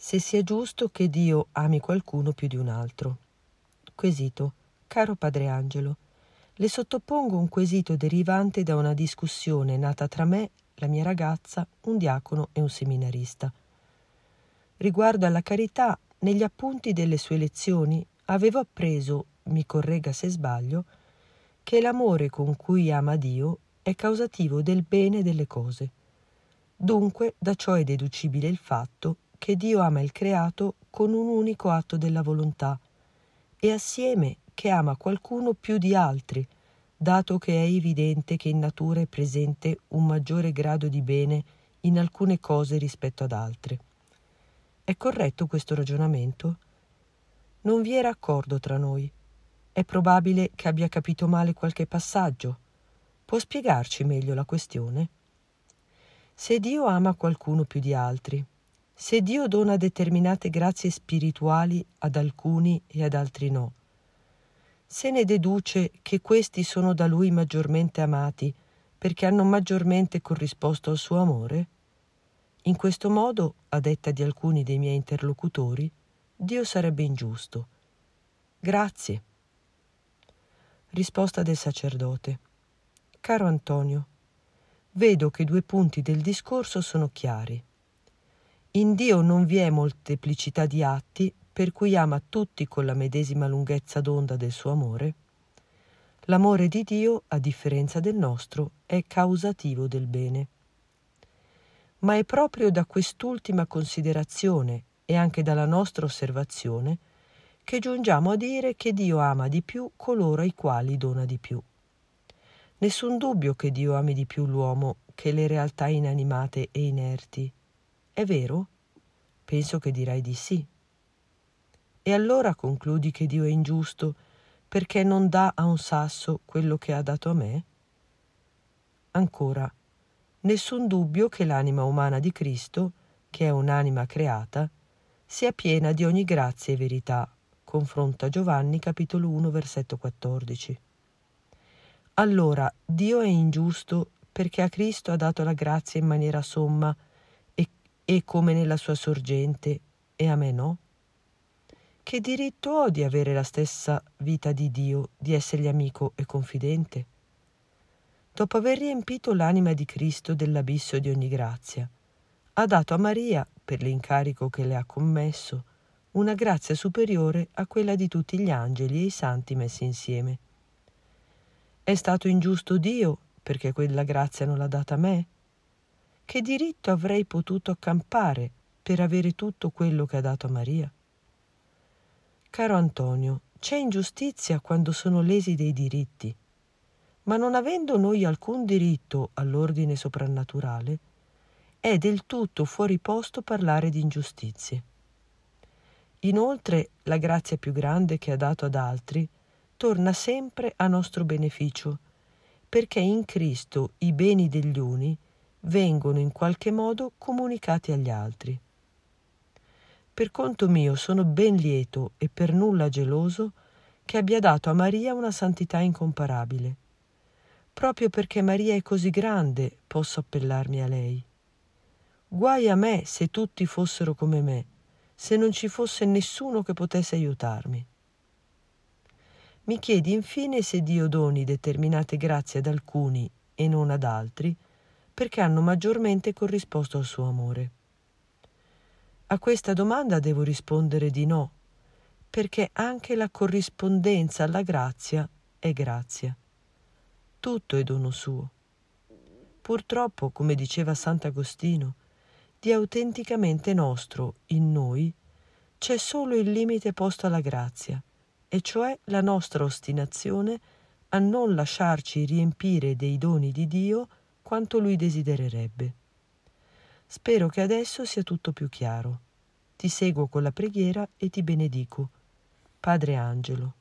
Se sia giusto che Dio ami qualcuno più di un altro. Quesito. Caro Padre Angelo, le sottopongo un quesito derivante da una discussione nata tra me, la mia ragazza, un diacono e un seminarista. Riguardo alla carità, negli appunti delle sue lezioni avevo appreso, mi corregga se sbaglio, che l'amore con cui ama Dio è causativo del bene delle cose. Dunque da ciò è deducibile il fatto che Dio ama il creato con un unico atto della volontà e assieme che ama qualcuno più di altri, dato che è evidente che in natura è presente un maggiore grado di bene in alcune cose rispetto ad altre. È corretto questo ragionamento? Non vi era accordo tra noi. È probabile che abbia capito male qualche passaggio. Può spiegarci meglio la questione? Se Dio ama qualcuno più di altri, se Dio dona determinate grazie spirituali ad alcuni e ad altri no, se ne deduce che questi sono da Lui maggiormente amati perché hanno maggiormente corrisposto al suo amore? In questo modo, a detta di alcuni dei miei interlocutori, Dio sarebbe ingiusto. Grazie. Risposta del sacerdote. Caro Antonio, vedo che due punti del discorso sono chiari. In Dio non vi è molteplicità di atti per cui ama tutti con la medesima lunghezza d'onda del suo amore. L'amore di Dio, a differenza del nostro, è causativo del bene. Ma è proprio da quest'ultima considerazione e anche dalla nostra osservazione che giungiamo a dire che Dio ama di più coloro ai quali dona di più. Nessun dubbio che Dio ami di più l'uomo che le realtà inanimate e inerti. È vero? Penso che dirai di sì. E allora concludi che Dio è ingiusto perché non dà a un sasso quello che ha dato a me? Ancora, nessun dubbio che l'anima umana di Cristo, che è un'anima creata, sia piena di ogni grazia e verità, confronta Giovanni capitolo 1 versetto 14. Allora Dio è ingiusto perché a Cristo ha dato la grazia in maniera somma e, come nella sua sorgente e a me no? Che diritto ho di avere la stessa vita di Dio, di essergli amico e confidente? Dopo aver riempito l'anima di Cristo dell'abisso di ogni grazia, ha dato a Maria, per l'incarico che le ha commesso, una grazia superiore a quella di tutti gli angeli e i santi messi insieme. È stato ingiusto Dio perché quella grazia non l'ha data a me? Che diritto avrei potuto accampare per avere tutto quello che ha dato a Maria? Caro Antonio, c'è ingiustizia quando sono lesi dei diritti, ma non avendo noi alcun diritto all'ordine soprannaturale, è del tutto fuori posto parlare di ingiustizie. Inoltre la grazia più grande che ha dato ad altri torna sempre a nostro beneficio, perché in Cristo i beni degli uni vengono in qualche modo comunicati agli altri. Per conto mio sono ben lieto e per nulla geloso che abbia dato a Maria una santità incomparabile. Proprio perché Maria è così grande posso appellarmi a lei. Guai a me se tutti fossero come me, se non ci fosse nessuno che potesse aiutarmi. Mi chiedi infine se Dio doni determinate grazie ad alcuni e non ad altri, perché hanno maggiormente corrisposto al suo amore. A questa domanda devo rispondere di no, perché anche la corrispondenza alla grazia è grazia. Tutto è dono suo. Purtroppo, come diceva Sant'Agostino, di autenticamente nostro in noi c'è solo il limite posto alla grazia, e cioè la nostra ostinazione a non lasciarci riempire dei doni di Dio quanto lui desidererebbe. Spero che adesso sia tutto più chiaro. Ti seguo con la preghiera e ti benedico. Padre Angelo.